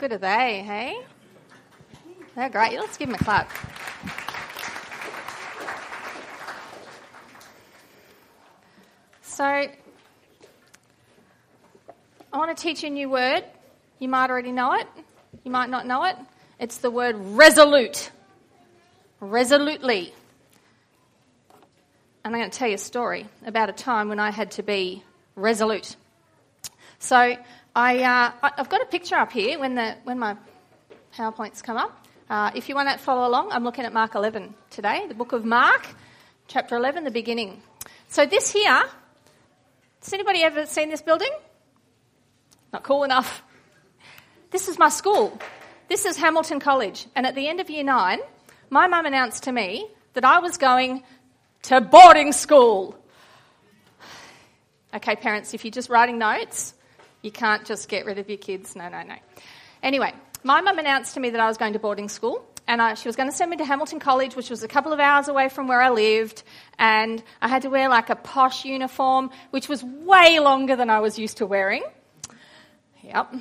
good are they, hey? They're great. Let's give them a clap. So, I want to teach you a new word. You might already know it, you might not know it. It's the word resolute. Resolutely. And I'm going to tell you a story about a time when I had to be resolute. So I, uh, I've got a picture up here when, the, when my PowerPoints come up. Uh, if you want to follow along, I'm looking at Mark 11 today, the book of Mark, chapter 11, the beginning. So this here, has anybody ever seen this building? Not cool enough. This is my school. This is Hamilton College. And at the end of year nine, my mum announced to me that I was going to boarding school. Okay, parents, if you're just writing notes, you can't just get rid of your kids. No, no, no. Anyway, my mum announced to me that I was going to boarding school, and I, she was going to send me to Hamilton College, which was a couple of hours away from where I lived, and I had to wear like a posh uniform, which was way longer than I was used to wearing. Yep.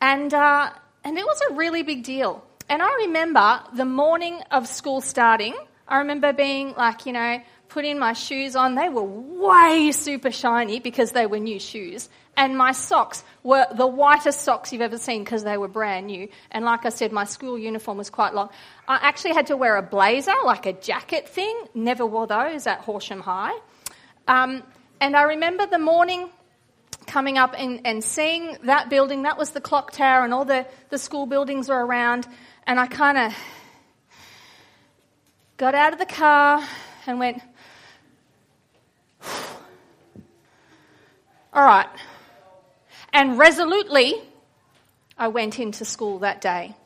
And, uh, and it was a really big deal. And I remember the morning of school starting, I remember being like, you know, putting my shoes on. They were way super shiny because they were new shoes. And my socks were the whitest socks you've ever seen because they were brand new. And like I said, my school uniform was quite long. I actually had to wear a blazer, like a jacket thing. Never wore those at Horsham High. Um, and I remember the morning coming up and, and seeing that building. That was the clock tower, and all the, the school buildings were around. And I kind of got out of the car and went, all right. And resolutely, I went into school that day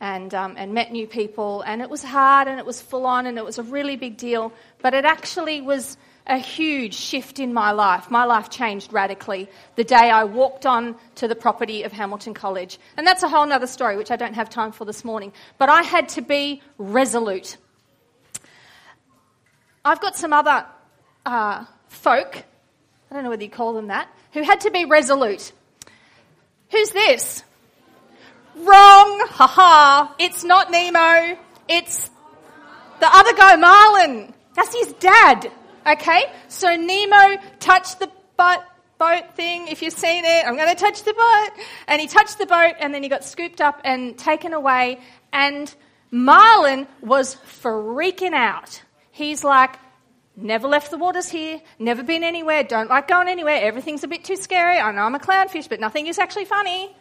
and, um, and met new people. And it was hard and it was full on and it was a really big deal. But it actually was a huge shift in my life. My life changed radically the day I walked on to the property of Hamilton College. And that's a whole other story, which I don't have time for this morning. But I had to be resolute. I've got some other uh, folk, I don't know whether you call them that, who had to be resolute. Who's this? Wrong! Ha ha! It's not Nemo. It's the other guy, Marlin. That's his dad. Okay? So Nemo touched the boat, boat thing. If you've seen it, I'm going to touch the boat. And he touched the boat and then he got scooped up and taken away. And Marlin was freaking out. He's like, never left the waters here, never been anywhere, don't like going anywhere, everything's a bit too scary. I know I'm a clownfish, but nothing is actually funny.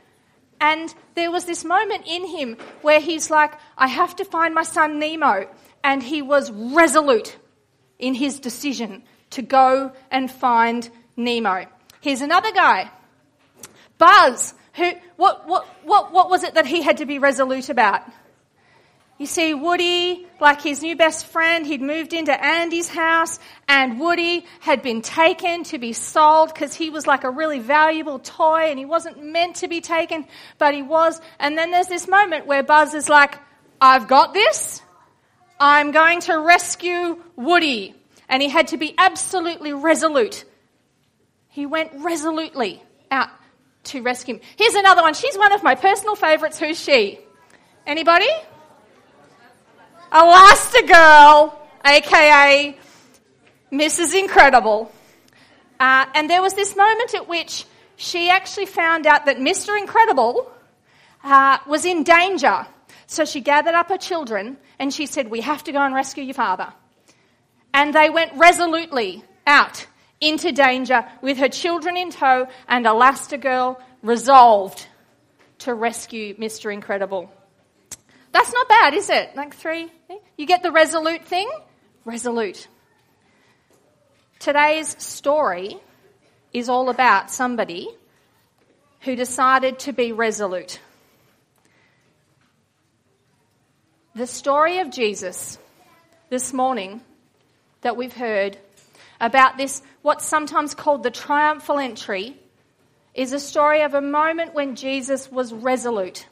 And there was this moment in him where he's like, I have to find my son Nemo. And he was resolute in his decision to go and find Nemo. Here's another guy, Buzz, who, what, what, what, what was it that he had to be resolute about? You see, Woody, like his new best friend, he'd moved into Andy's house, and Woody had been taken to be sold because he was like a really valuable toy and he wasn't meant to be taken, but he was. And then there's this moment where Buzz is like, I've got this. I'm going to rescue Woody. And he had to be absolutely resolute. He went resolutely out to rescue him. Here's another one. She's one of my personal favourites. Who's she? Anybody? Elastigirl, aka Mrs. Incredible. Uh, and there was this moment at which she actually found out that Mr. Incredible uh, was in danger. So she gathered up her children and she said, We have to go and rescue your father. And they went resolutely out into danger with her children in tow and Elastigirl resolved to rescue Mr. Incredible. That's not bad, is it? Like three. You get the resolute thing? Resolute. Today's story is all about somebody who decided to be resolute. The story of Jesus this morning that we've heard about this, what's sometimes called the triumphal entry, is a story of a moment when Jesus was resolute.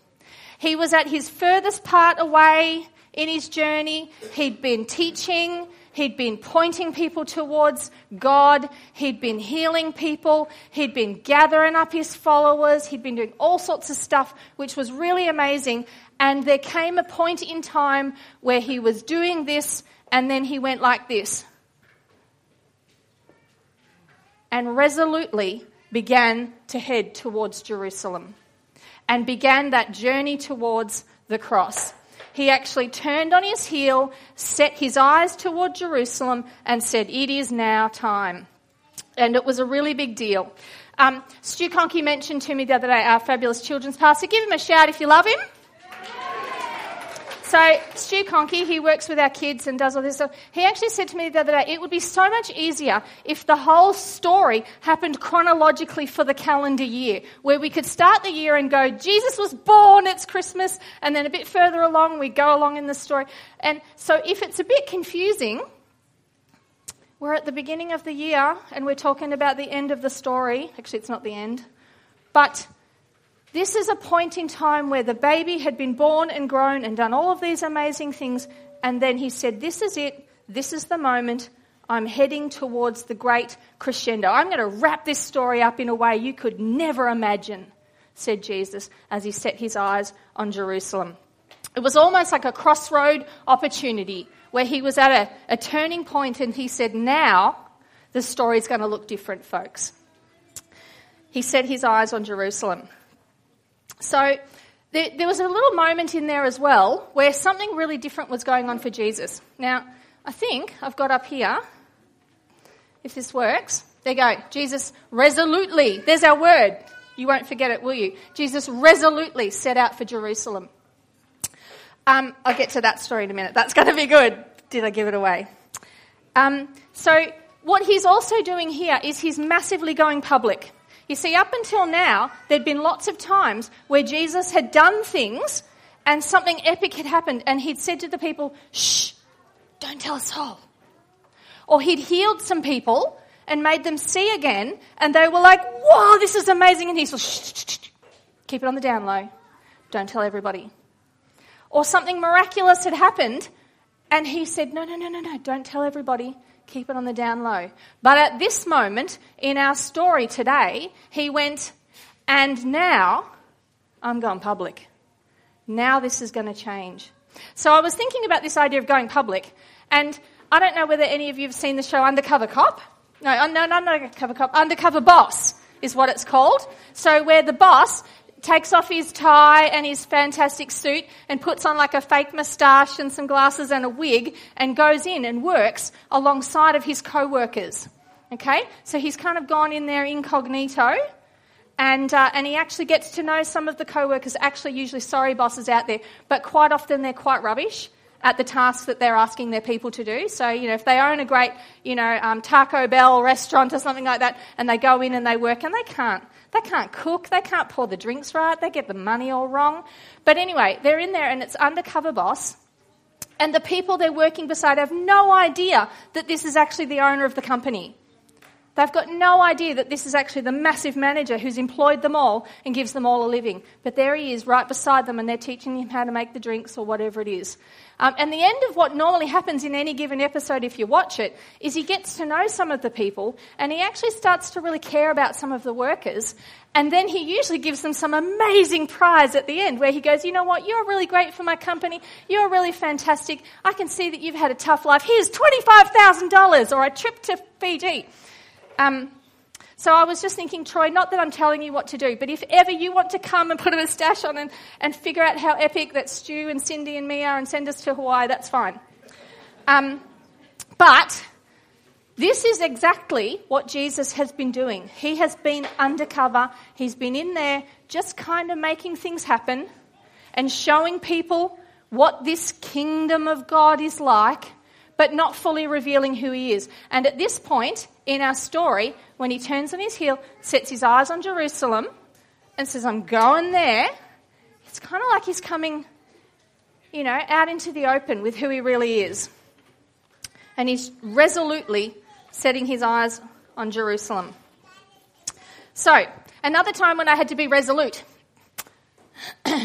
He was at his furthest part away in his journey. He'd been teaching, He'd been pointing people towards God. He'd been healing people. He'd been gathering up his followers. He'd been doing all sorts of stuff, which was really amazing. And there came a point in time where he was doing this, and then he went like this. And resolutely began to head towards Jerusalem and began that journey towards the cross he actually turned on his heel, set his eyes toward Jerusalem, and said, It is now time. And it was a really big deal. Um, Stu Conkey mentioned to me the other day, our fabulous children's pastor. Give him a shout if you love him. So Stu Conkey, he works with our kids and does all this stuff. He actually said to me the other day, it would be so much easier if the whole story happened chronologically for the calendar year, where we could start the year and go, Jesus was born, it's Christmas, and then a bit further along, we go along in the story. And so if it's a bit confusing, we're at the beginning of the year and we're talking about the end of the story. Actually, it's not the end. But this is a point in time where the baby had been born and grown and done all of these amazing things, and then he said, This is it, this is the moment. I'm heading towards the great crescendo. I'm going to wrap this story up in a way you could never imagine, said Jesus as he set his eyes on Jerusalem. It was almost like a crossroad opportunity where he was at a, a turning point and he said, Now the story's going to look different, folks. He set his eyes on Jerusalem. So there, there, was a little moment in there as well where something really different was going on for Jesus. Now, I think I've got up here, if this works. There you go. Jesus resolutely, there's our word. You won't forget it, will you? Jesus resolutely set out for Jerusalem. Um, I'll get to that story in a minute. That's going to be good. Did I give it away? Um, so, what he's also doing here is he's massively going public. You see, up until now, there'd been lots of times where Jesus had done things and something epic had happened, and he'd said to the people, Shh, don't tell a soul. Or he'd healed some people and made them see again, and they were like, Whoa, this is amazing. And he's like, shh, shh, shh, keep it on the down low. Don't tell everybody. Or something miraculous had happened, and he said, No, no, no, no, no, don't tell everybody keep it on the down low. But at this moment in our story today, he went, and now I'm going public. Now this is going to change. So I was thinking about this idea of going public, and I don't know whether any of you have seen the show Undercover Cop. No, no, not Undercover Cop. Undercover Boss is what it's called. So where the boss takes off his tie and his fantastic suit and puts on like a fake moustache and some glasses and a wig and goes in and works alongside of his co-workers. Okay? So he's kind of gone in there incognito and, uh, and he actually gets to know some of the co-workers, actually usually sorry bosses out there, but quite often they're quite rubbish at the tasks that they're asking their people to do. So, you know, if they own a great, you know, um, Taco Bell restaurant or something like that, and they go in and they work and they can't they can't cook, they can't pour the drinks right, they get the money all wrong. But anyway, they're in there and it's undercover boss. And the people they're working beside have no idea that this is actually the owner of the company. They've got no idea that this is actually the massive manager who's employed them all and gives them all a living. But there he is, right beside them, and they're teaching him how to make the drinks or whatever it is. Um, and the end of what normally happens in any given episode, if you watch it, is he gets to know some of the people and he actually starts to really care about some of the workers. And then he usually gives them some amazing prize at the end where he goes, You know what? You're really great for my company. You're really fantastic. I can see that you've had a tough life. Here's $25,000 or a trip to Fiji. Um, so I was just thinking, Troy, not that I'm telling you what to do, but if ever you want to come and put a moustache on and, and figure out how epic that Stu and Cindy and me are and send us to Hawaii, that's fine. Um, but this is exactly what Jesus has been doing. He has been undercover, he's been in there just kind of making things happen and showing people what this kingdom of God is like but not fully revealing who he is. And at this point in our story, when he turns on his heel, sets his eyes on Jerusalem, and says, I'm going there, it's kind of like he's coming, you know, out into the open with who he really is. And he's resolutely setting his eyes on Jerusalem. So, another time when I had to be resolute. I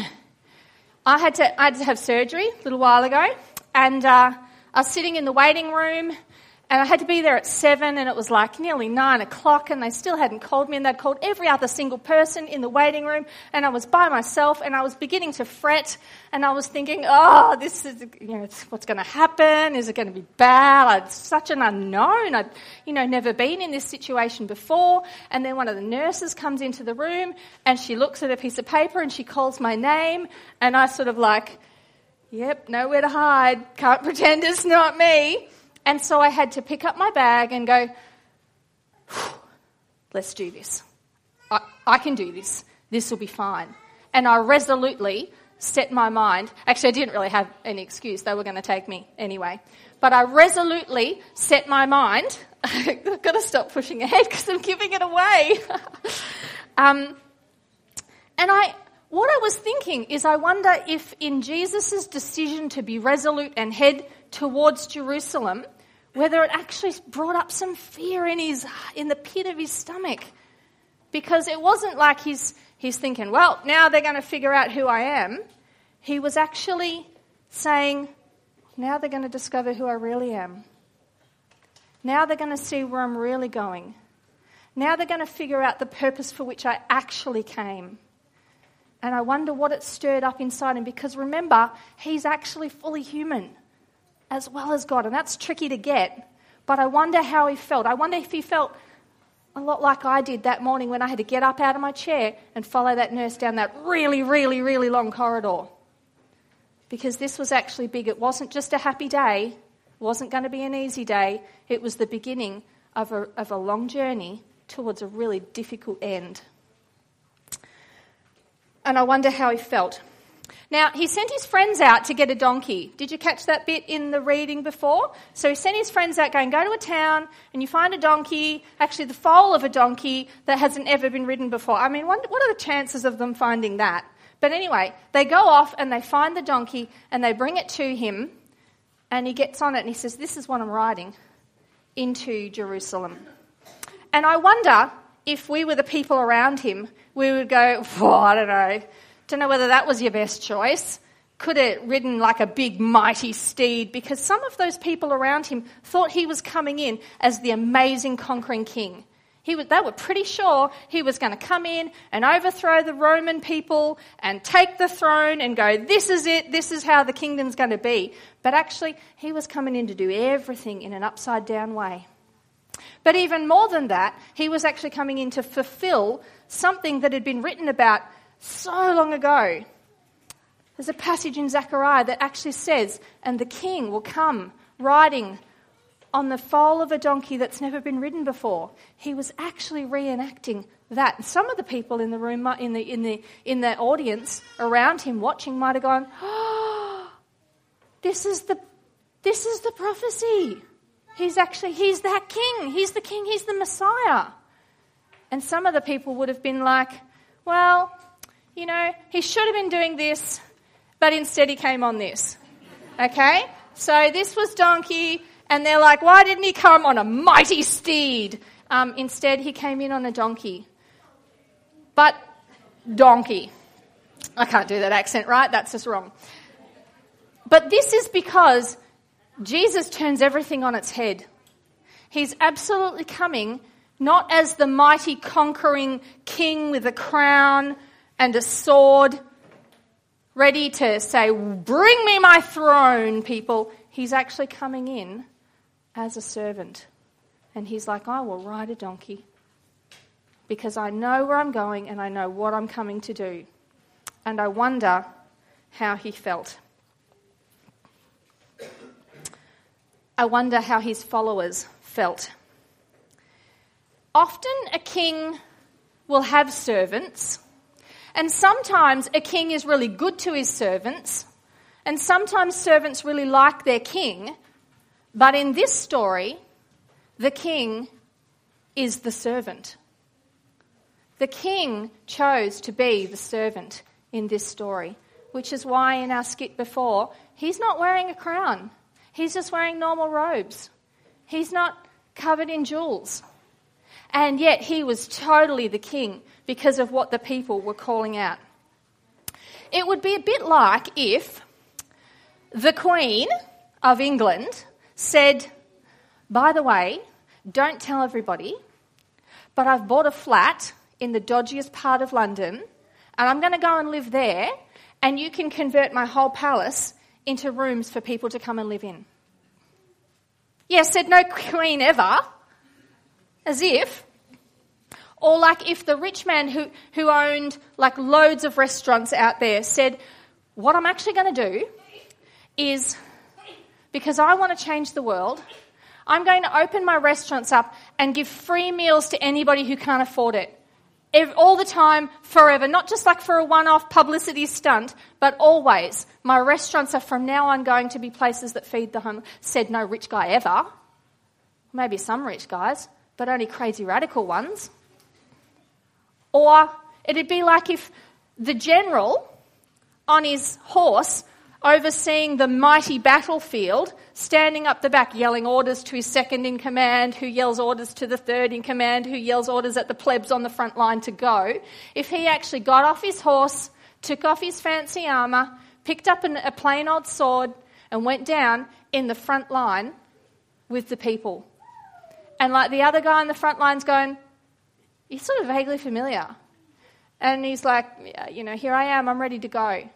had to, I had to have surgery a little while ago, and uh, I was sitting in the waiting room and I had to be there at seven, and it was like nearly nine o'clock, and they still hadn't called me, and they'd called every other single person in the waiting room, and I was by myself, and I was beginning to fret, and I was thinking, oh, this is, you know, what's going to happen? Is it going to be bad? It's such an unknown. I'd, you know, never been in this situation before. And then one of the nurses comes into the room, and she looks at a piece of paper, and she calls my name, and I sort of like, yep, nowhere to hide, can't pretend it's not me. And so I had to pick up my bag and go, let's do this. I, I can do this. This will be fine. And I resolutely set my mind. Actually, I didn't really have any excuse. They were going to take me anyway. But I resolutely set my mind. I've got to stop pushing ahead because I'm giving it away. um, and I, what I was thinking is, I wonder if in Jesus' decision to be resolute and head towards Jerusalem, whether it actually brought up some fear in his in the pit of his stomach. Because it wasn't like he's he's thinking well now they're going to figure out who i am. He was actually saying now they're going to discover who i really am. Now they're going to see where i'm really going. Now they're going to figure out the purpose for which i actually came and i wonder what it stirred up inside him because remember he's actually fully human as well as God. And that's tricky to get. But I wonder how he felt. I wonder if he felt a lot like I did that morning when I had to get up out of my chair and follow that nurse down that really, really, really long corridor. Because this was actually big. It wasn't just a happy day, it wasn't going to be an easy day. It was the beginning of a, of a long journey towards a really difficult end. And I wonder how he felt. Now, he sent his friends out to get a donkey. Did you catch that bit in the reading before? So he sent his friends out going, go to a town and you find a donkey, actually the foal of a donkey that hasn't ever been ridden before. I mean, what are the chances of them finding that? But anyway, they go off and they find the donkey and they bring it to him and he gets on it and he says, This is what I'm riding into Jerusalem. And I wonder if we were the people around him, we would go, oh, I don't know don't know whether that was your best choice. Could have ridden like a big, mighty steed because some of those people around him thought he was coming in as the amazing conquering king. Was, they were pretty sure he was going to come in and overthrow the Roman people and take the throne and go, this is it, this is how the kingdom's going to be. But actually, he was coming in to do everything in an upside down way. But even more than that, he was actually coming in to fulfill something that had been written about so long ago. There's a passage in Zechariah that actually says, and the king will come riding on the foal of a donkey that's never been ridden before. He was actually reenacting that. Some of the people in the room, in the, in the, in the audience around him watching might have gone, oh, this is the, this is the prophecy. He's actually, he's that king. He's the king. He's the Messiah. And some of the people would have been like, well, you know, he should have been doing this, but instead he came on this. Okay? So this was donkey, and they're like, why didn't he come on a mighty steed? Um, instead, he came in on a donkey. But donkey. I can't do that accent, right? That's just wrong. But this is because Jesus turns everything on its head. He's absolutely coming not as the mighty conquering king with a crown and a sword, ready to say, Bring me my throne, people. He's actually coming in as a servant. And he's like, I will ride a donkey because I know where I'm going and I know what I'm coming to do. And I wonder how he felt. I wonder how his followers felt. Often a king will have servants and sometimes a king is really good to his servants, and sometimes servants really like their king. But in this story, the king is the servant. The king chose to be the servant in this story, which is why in our skit before, he's not wearing a crown. He's just wearing normal robes. He's not covered in jewels. And yet he was totally the king because of what the people were calling out. It would be a bit like if the Queen of England said, By the way, don't tell everybody, but I've bought a flat in the dodgiest part of London and I'm going to go and live there, and you can convert my whole palace into rooms for people to come and live in. Yes, said no queen ever, as if. Or like if the rich man who, who owned like loads of restaurants out there said, what I'm actually going to do is because I want to change the world, I'm going to open my restaurants up and give free meals to anybody who can't afford it. All the time, forever. Not just like for a one off publicity stunt, but always. My restaurants are from now on going to be places that feed the homeless. Said no rich guy ever. Maybe some rich guys, but only crazy radical ones. Or it'd be like if the general on his horse overseeing the mighty battlefield, standing up the back, yelling orders to his second in command, who yells orders to the third in command, who yells orders at the plebs on the front line to go. If he actually got off his horse, took off his fancy armour, picked up an, a plain old sword, and went down in the front line with the people. And like the other guy in the front line's going, You're sort of vaguely familiar. And he's like, You know, here I am, I'm ready to go.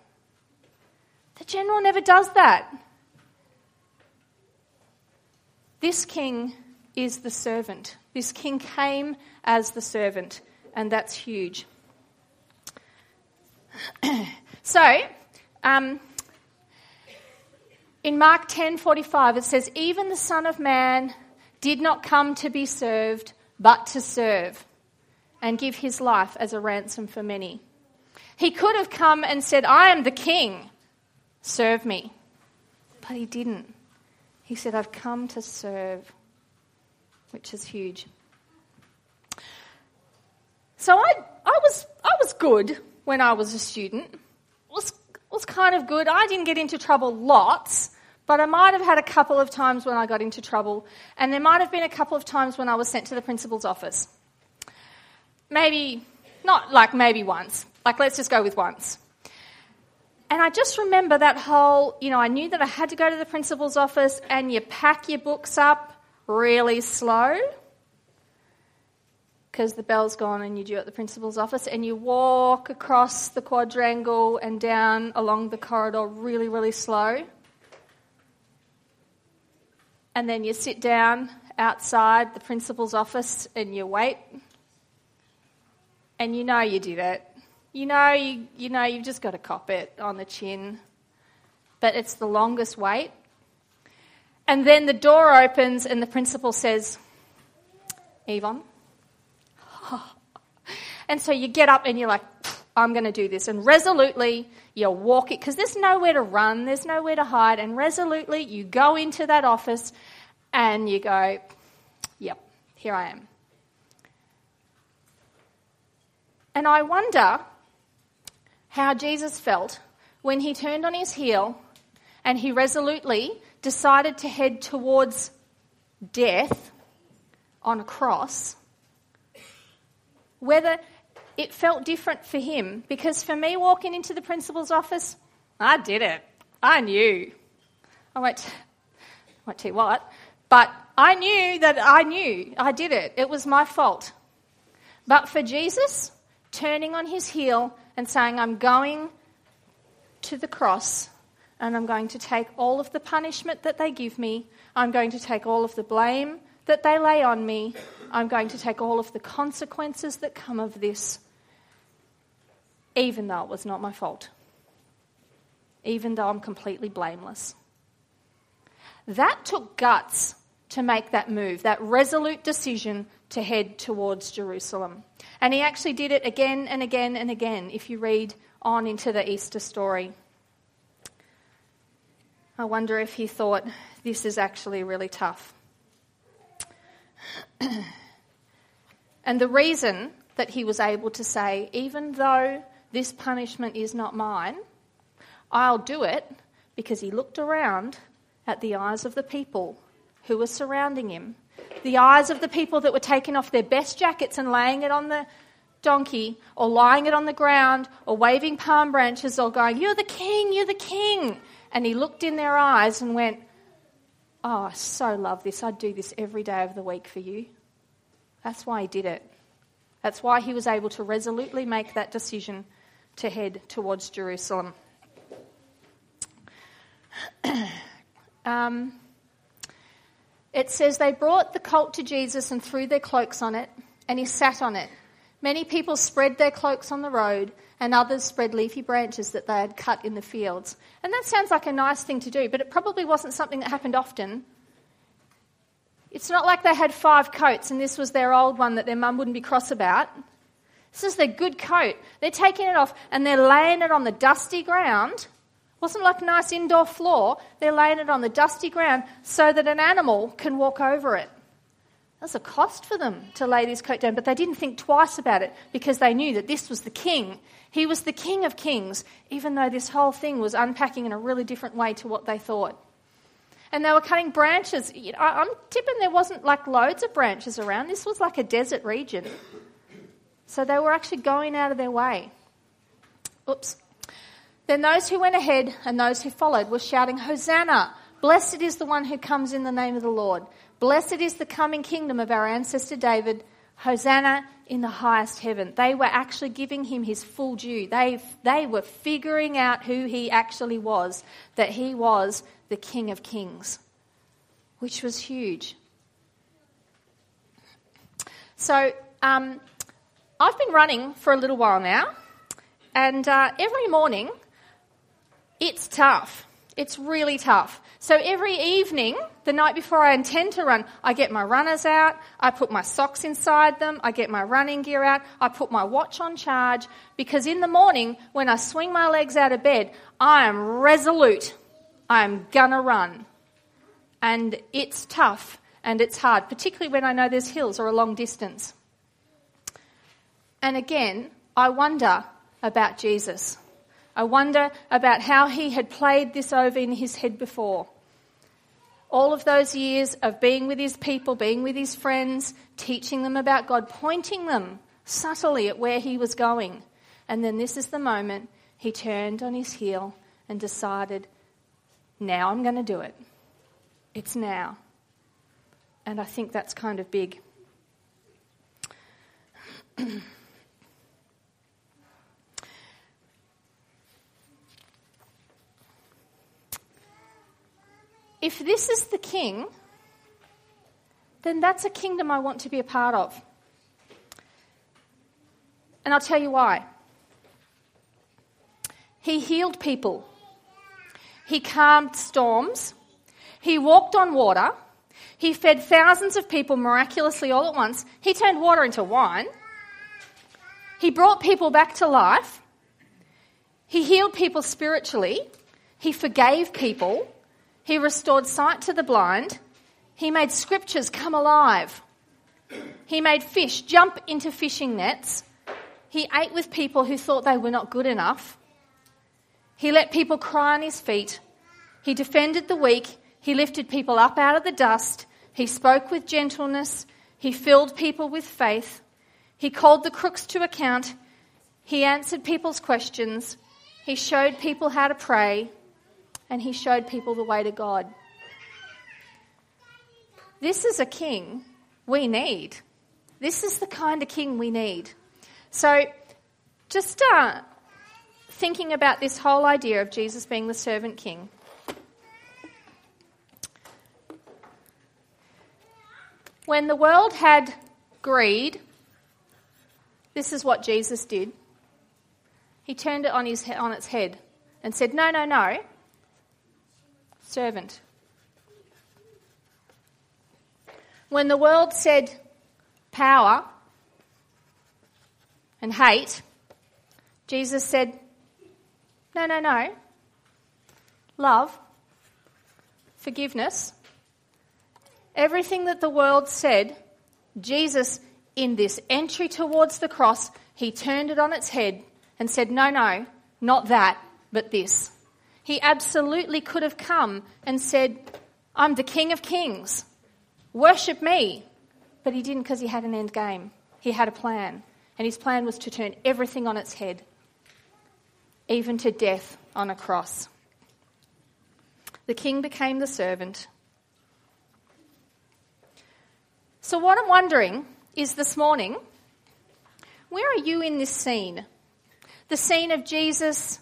The general never does that. This king is the servant. This king came as the servant, and that's huge. so, um, in Mark 10:45 it says even the son of man did not come to be served but to serve and give his life as a ransom for many. He could have come and said I am the king serve me. But he didn't. He said, I've come to serve, which is huge. So I, I, was, I was good when I was a student. Was, was kind of good. I didn't get into trouble lots, but I might have had a couple of times when I got into trouble, and there might have been a couple of times when I was sent to the principal's office. Maybe, not like maybe once. Like, let's just go with once. And I just remember that whole, you know, I knew that I had to go to the principal's office and you pack your books up really slow because the bell's gone and you're due at the principal's office and you walk across the quadrangle and down along the corridor really, really slow. And then you sit down outside the principal's office and you wait. And you know you did it you know, you, you know, you've just got to cop it on the chin. But it's the longest wait. And then the door opens and the principal says, Yvonne. and so you get up and you're like, I'm going to do this. And resolutely, you walk it, because there's nowhere to run, there's nowhere to hide. And resolutely, you go into that office and you go, yep, here I am. And I wonder how Jesus felt when he turned on his heel and he resolutely decided to head towards death on a cross, whether it felt different for him. Because for me, walking into the principal's office, I did it. I knew. I won't, I what, but I knew that I knew I did it. It was my fault. But for Jesus, turning on his heel and saying, I'm going to the cross and I'm going to take all of the punishment that they give me. I'm going to take all of the blame that they lay on me. I'm going to take all of the consequences that come of this, even though it was not my fault, even though I'm completely blameless. That took guts to make that move, that resolute decision to head towards Jerusalem. And he actually did it again and again and again if you read on into the Easter story. I wonder if he thought this is actually really tough. and the reason that he was able to say, even though this punishment is not mine, I'll do it because he looked around at the eyes of the people who were surrounding him the eyes of the people that were taking off their best jackets and laying it on the donkey, or lying it on the ground, or waving palm branches, or going, You're the king, you're the king. And he looked in their eyes and went, Oh, I so love this. I'd do this every day of the week for you. That's why he did it. That's why he was able to resolutely make that decision to head towards Jerusalem. um, it says they brought the colt to Jesus and threw their cloaks on it, and he sat on it. Many people spread their cloaks on the road, and others spread leafy branches that they had cut in the fields. And that sounds like a nice thing to do, but it probably wasn't something that happened often. It's not like they had five coats and this was their old one that their mum wouldn't be cross about. This is their good coat. They're taking it off and they're laying it on the dusty ground. Wasn't like a nice indoor floor. They're laying it on the dusty ground so that an animal can walk over it. That's a cost for them to lay this coat down, but they didn't think twice about it because they knew that this was the king. He was the king of kings, even though this whole thing was unpacking in a really different way to what they thought and they were cutting branches. I'm tipping there wasn't like loads of branches around. This was like a desert region. So they were actually going out of their way. Oops. Then those who went ahead and those who followed were shouting, Hosanna! Blessed is the one who comes in the name of the Lord. Blessed is the coming kingdom of our ancestor David. Hosanna in the highest heaven. They were actually giving him his full due. They, they were figuring out who he actually was, that he was the King of Kings, which was huge. So, um, I've been running for a little while now, and uh, every morning it's tough. It's really tough. So every evening, the night before I intend to run, I get my runners out, I put my socks inside them, I get my running gear out, I put my watch on charge, because in the morning, when I swing my legs out of bed, I am resolute I'm gonna run. And it's tough and it's hard, particularly when I know there's hills or a long distance. And again, I wonder about Jesus. I wonder about how he had played this over in his head before. All of those years of being with his people, being with his friends, teaching them about God, pointing them subtly at where he was going. And then this is the moment he turned on his heel and decided now I'm going to do it. It's now. And I think that's kind of big. if this is the king, then that's a kingdom I want to be a part of. And I'll tell you why. He healed people he calmed storms. He walked on water. He fed thousands of people miraculously all at once. He turned water into wine. He brought people back to life. He healed people spiritually. He forgave people. He restored sight to the blind. He made scriptures come alive. He made fish jump into fishing nets. He ate with people who thought they were not good enough. He let people cry on his feet. He defended the weak. He lifted people up out of the dust. He spoke with gentleness. He filled people with faith. He called the crooks to account. He answered people's questions. He showed people how to pray. And he showed people the way to God. This is a king we need. This is the kind of king we need. So, just uh, thinking about this whole idea of Jesus being the servant king. When the world had greed, this is what Jesus did. He turned it on, his, on its head and said, No, no, no, servant. When the world said power and hate, Jesus said, no, no, no. Love, forgiveness, everything that the world said, Jesus, in this entry towards the cross, he turned it on its head and said, No, no, not that, but this. He absolutely could have come and said, I'm the King of Kings. Worship me. But he didn't because he had an end game. He had a plan. And his plan was to turn everything on its head even to death on a cross. The king became the servant. So, what I'm wondering is this morning, where are you in this scene? The scene of Jesus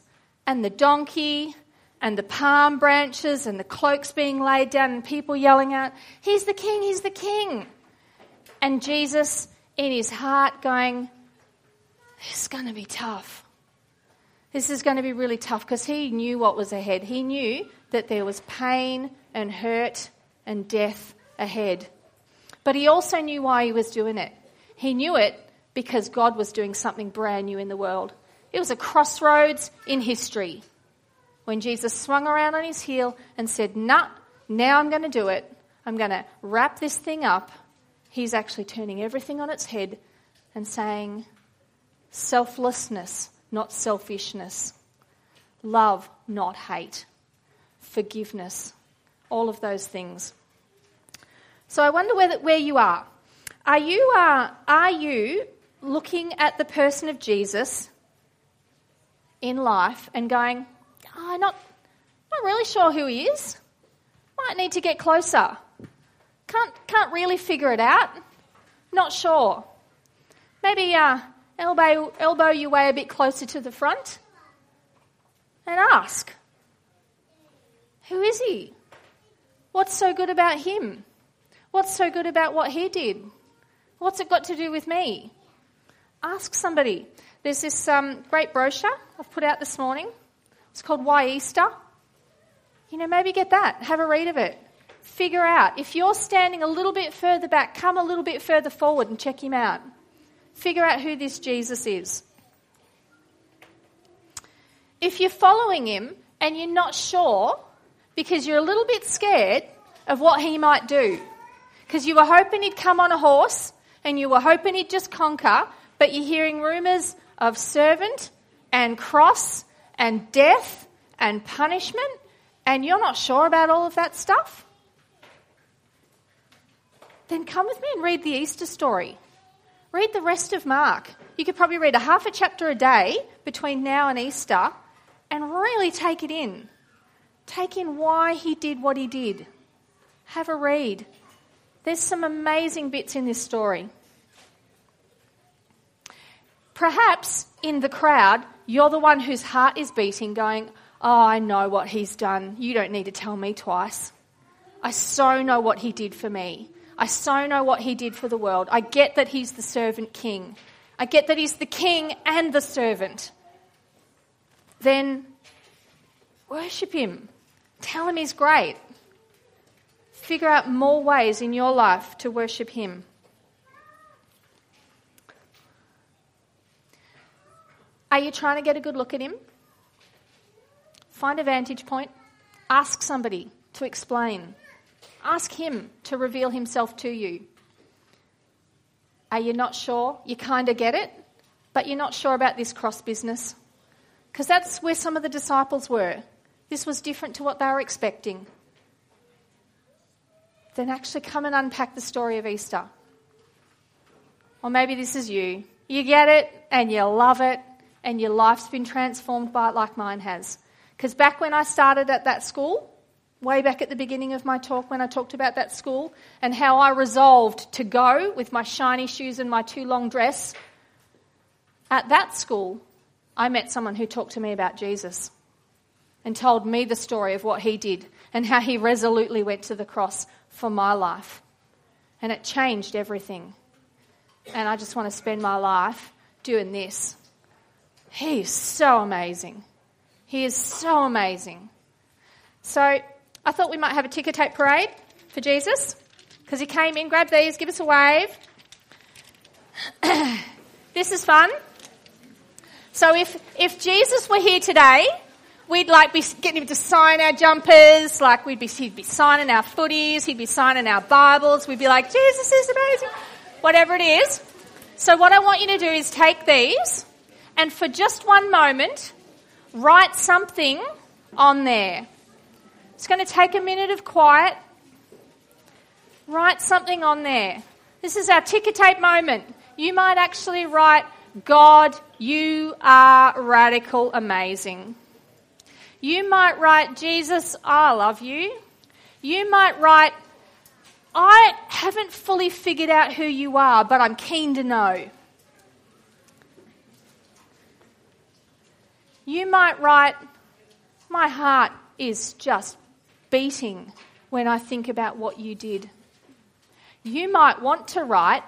and the donkey and the palm branches and the cloaks being laid down and people yelling out, He's the king, he's the king. And Jesus in his heart going, This is going to be tough. This is going to be really tough because he knew what was ahead. He knew that there was pain and hurt and death ahead. But he also knew why he was doing it. He knew it because God was doing something brand new in the world. It was a crossroads in history when Jesus swung around on his heel and said, Nah, now I'm going to do it. I'm going to wrap this thing up. He's actually turning everything on its head and saying, Selflessness, not selfishness. Love, not hate. Forgiveness. All of those things. So I wonder where, where you are. Are you, uh, are you looking at the person of Jesus in life and going, oh, not, not really sure who he is. Might need to get closer. Can't, can't really figure it out. Not sure. Maybe uh, elbow, elbow your way a bit closer to the front and ask, Who is he? What's so good about him? What's so good about what he did? What's it got to do with me? Ask somebody. There's this um, great brochure I've put out this morning. It's called Why Easter. You know, maybe get that. Have a read of it. Figure out. If you're standing a little bit further back, come a little bit further forward and check him out. Figure out who this Jesus is. If you're following him and you're not sure because you're a little bit scared of what he might do, because you were hoping he'd come on a horse and you were hoping he'd just conquer, but you're hearing rumours of servant and cross and death and punishment, and you're not sure about all of that stuff, then come with me and read the Easter story. Read the rest of Mark. You could probably read a half a chapter a day between now and Easter and really take it in. Take in why he did what he did. Have a read. There's some amazing bits in this story. Perhaps in the crowd, you're the one whose heart is beating, going, Oh, I know what he's done. You don't need to tell me twice. I so know what he did for me. I so know what he did for the world. I get that he's the servant king. I get that he's the king and the servant. Then worship him. Tell him he's great. Figure out more ways in your life to worship him. Are you trying to get a good look at him? Find a vantage point. Ask somebody to explain. Ask him to reveal himself to you. Are you not sure? You kind of get it, but you're not sure about this cross business? Because that's where some of the disciples were. This was different to what they were expecting. Then actually come and unpack the story of Easter. Or maybe this is you. You get it and you love it and your life's been transformed by it like mine has. Because back when I started at that school, way back at the beginning of my talk when I talked about that school and how I resolved to go with my shiny shoes and my too long dress, at that school, I met someone who talked to me about Jesus and told me the story of what he did and how he resolutely went to the cross for my life. And it changed everything. And I just want to spend my life doing this he is so amazing. He is so amazing. So I thought we might have a ticker tape parade for Jesus because he came in, grab these, give us a wave. this is fun. So if, if Jesus were here today, we'd like be getting him to sign our jumpers, like we'd be, he'd be signing our footies, he'd be signing our Bibles, we'd be like, Jesus is amazing, whatever it is. So what I want you to do is take these and for just one moment, write something on there. It's going to take a minute of quiet. Write something on there. This is our ticker tape moment. You might actually write, God, you are radical amazing. You might write, Jesus, I love you. You might write, I haven't fully figured out who you are, but I'm keen to know. You might write, My heart is just beating when I think about what you did. You might want to write,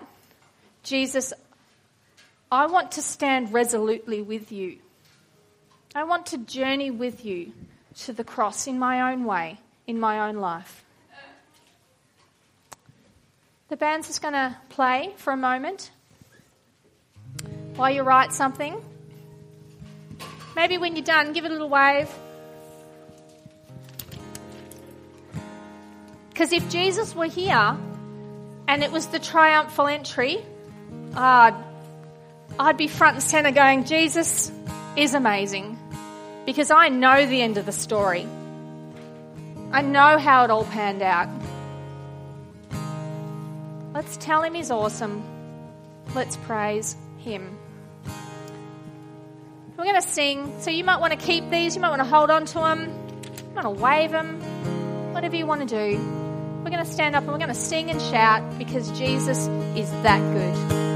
Jesus, I want to stand resolutely with you. I want to journey with you to the cross in my own way, in my own life. The band's just going to play for a moment while you write something. Maybe when you're done, give it a little wave. Because if Jesus were here and it was the triumphal entry, uh, I'd be front and center going, Jesus is amazing. Because I know the end of the story. I know how it all panned out. Let's tell him he's awesome. Let's praise him. We're going to sing, so you might want to keep these, you might want to hold on to them, you might want to wave them, whatever you want to do. We're going to stand up and we're going to sing and shout because Jesus is that good.